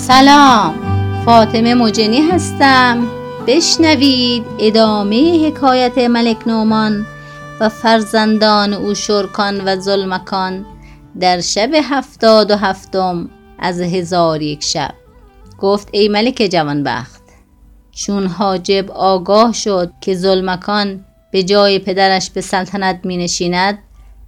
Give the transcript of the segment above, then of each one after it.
سلام. فاطمه مجنی هستم. بشنوید ادامه حکایت ملک نومان و فرزندان او شرکان و ظلمکان در شب هفتاد و هفتم از هزار یک شب. گفت ای ملک جوانبخت چون حاجب آگاه شد که ظلمکان به جای پدرش به سلطنت می نشیند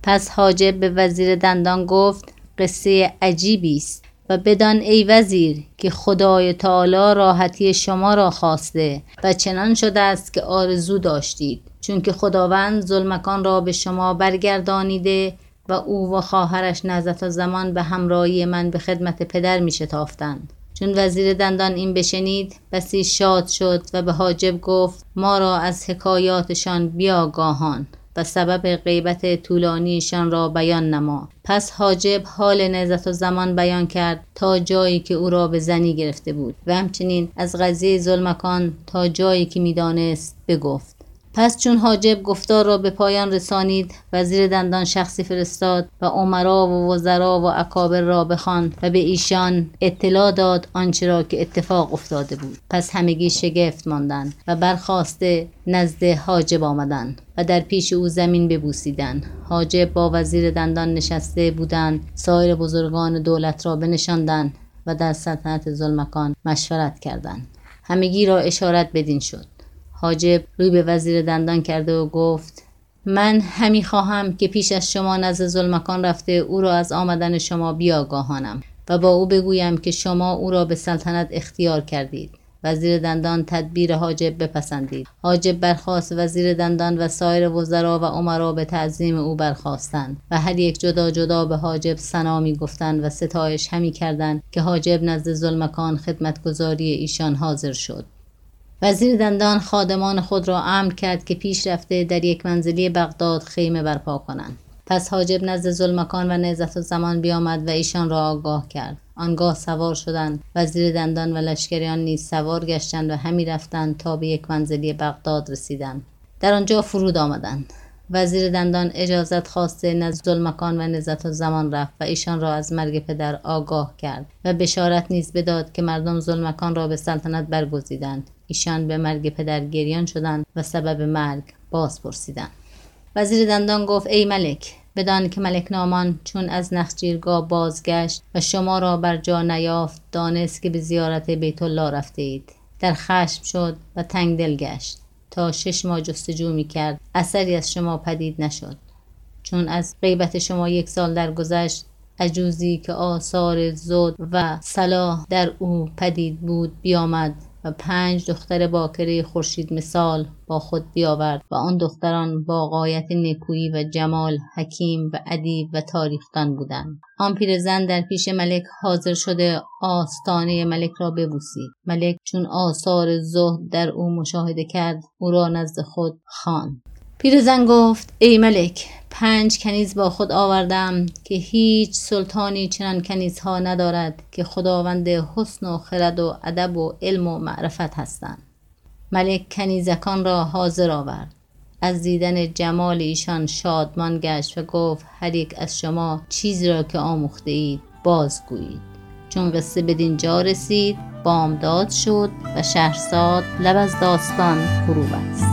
پس حاجب به وزیر دندان گفت قصه عجیبی است. بدان ای وزیر که خدای تعالی راحتی شما را خواسته و چنان شده است که آرزو داشتید. چون که خداوند ظلمکان را به شما برگردانیده و او و خواهرش نزدت زمان به همراهی من به خدمت پدر می شتافتند. چون وزیر دندان این بشنید بسی شاد شد و به حاجب گفت ما را از حکایاتشان بیاگاهان. و سبب غیبت طولانیشان را بیان نما. پس حاجب حال نعزت و زمان بیان کرد تا جایی که او را به زنی گرفته بود. و همچنین از قضیه ظلمکان تا جایی که می‌دانست بگفت. پس چون حاجب گفتار را به پایان رسانید وزیر دندان شخصی فرستاد و عمرا و وزرا و اکابر را بخواند و به ایشان اطلاع داد آنچه را که اتفاق افتاده بود. پس همگی شگفت ماندند و برخواسته نزد حاجب آمدند و در پیش او زمین ببوسیدند. حاجب با وزیر دندان نشسته بودند سایر بزرگان دولت را بنشاندند و در سلطنت ظلمکان مشورت کردند. همگی را اشارت بدین شد. حاجب روی به وزیر دندان کرده و گفت من همی خواهم که پیش از شما نزد ظلمکان رفته او را از آمدن شما بیاگاهانم و با او بگویم که شما او را به سلطنت اختیار کردید. وزیر دندان تدبیر حاجب بپسندید. حاجب برخواست وزیر دندان و سایر وزرا و عمرا به تعظیم او برخواستند و هر یک جدا جدا به حاجب سنا می گفتند و ستایش همی کردند که حاجب نزد ظلمکان خدمتگزاری ایشان حاضر شد. وزیر دندان خادمان خود را امر کرد که پیش رفته در یک منزلی بغداد خیمه برپا کنند. پس حاجب نزد ظلمکان و نعزت زمان بیامد و ایشان را آگاه کرد. آنگاه سوار شدند. وزیر دندان و لشکریان نیز سوار گشتند و همی رفتند تا به یک منزلی بغداد رسیدند. در آنجا فرود آمدند. وزیر دندان اجازت خواسته نزد ظلمکان و نزت زمان رفت و ایشان را از مرگ پدر آگاه کرد و بشارت نیز بداد که مردم ظلمکان را به سلطنت برگزیدند. ایشان به مرگ پدر گریان شدند و سبب مرگ باز پرسیدند. وزیر دندان گفت ای ملک بدان که ملک نامان چون از نخجیرگاه بازگشت و شما را بر جا نیافت دانست که به زیارت بیت الله رفته اید در خشم شد و تنگ دل گشت. تا شش ماه جستجو می کرد اثری از شما پدید نشد. چون از غیبت شما یک سال درگذشت عجوزی که آثار زود و صلاح در او پدید بود بیامد. و پنج دختر باکره خورشید مثال با خود بیاورد و آن دختران با غایت نکویی و جمال حکیم و ادیب و تاریختان بودند. آن پیرزن در پیش ملک حاضر شده آستانه ملک را ببوسید. ملک چون آثار زهد در او مشاهده کرد او را نزد خود خواند. پیرزن گفت ای ملک پنج کنیز با خود آوردم که هیچ سلطانی چنان کنیزها ندارد که خداوند حسن و خرد و ادب و علم و معرفت هستند. ملک کنیزکان را حاضر آورد. از دیدن جمال ایشان شادمان گشت و گفت هر یک از شما چیزی را که آموخته اید بازگویید. چون قصه بدین جا رسید بامداد شد و شهرزاد لب از داستان فرو بست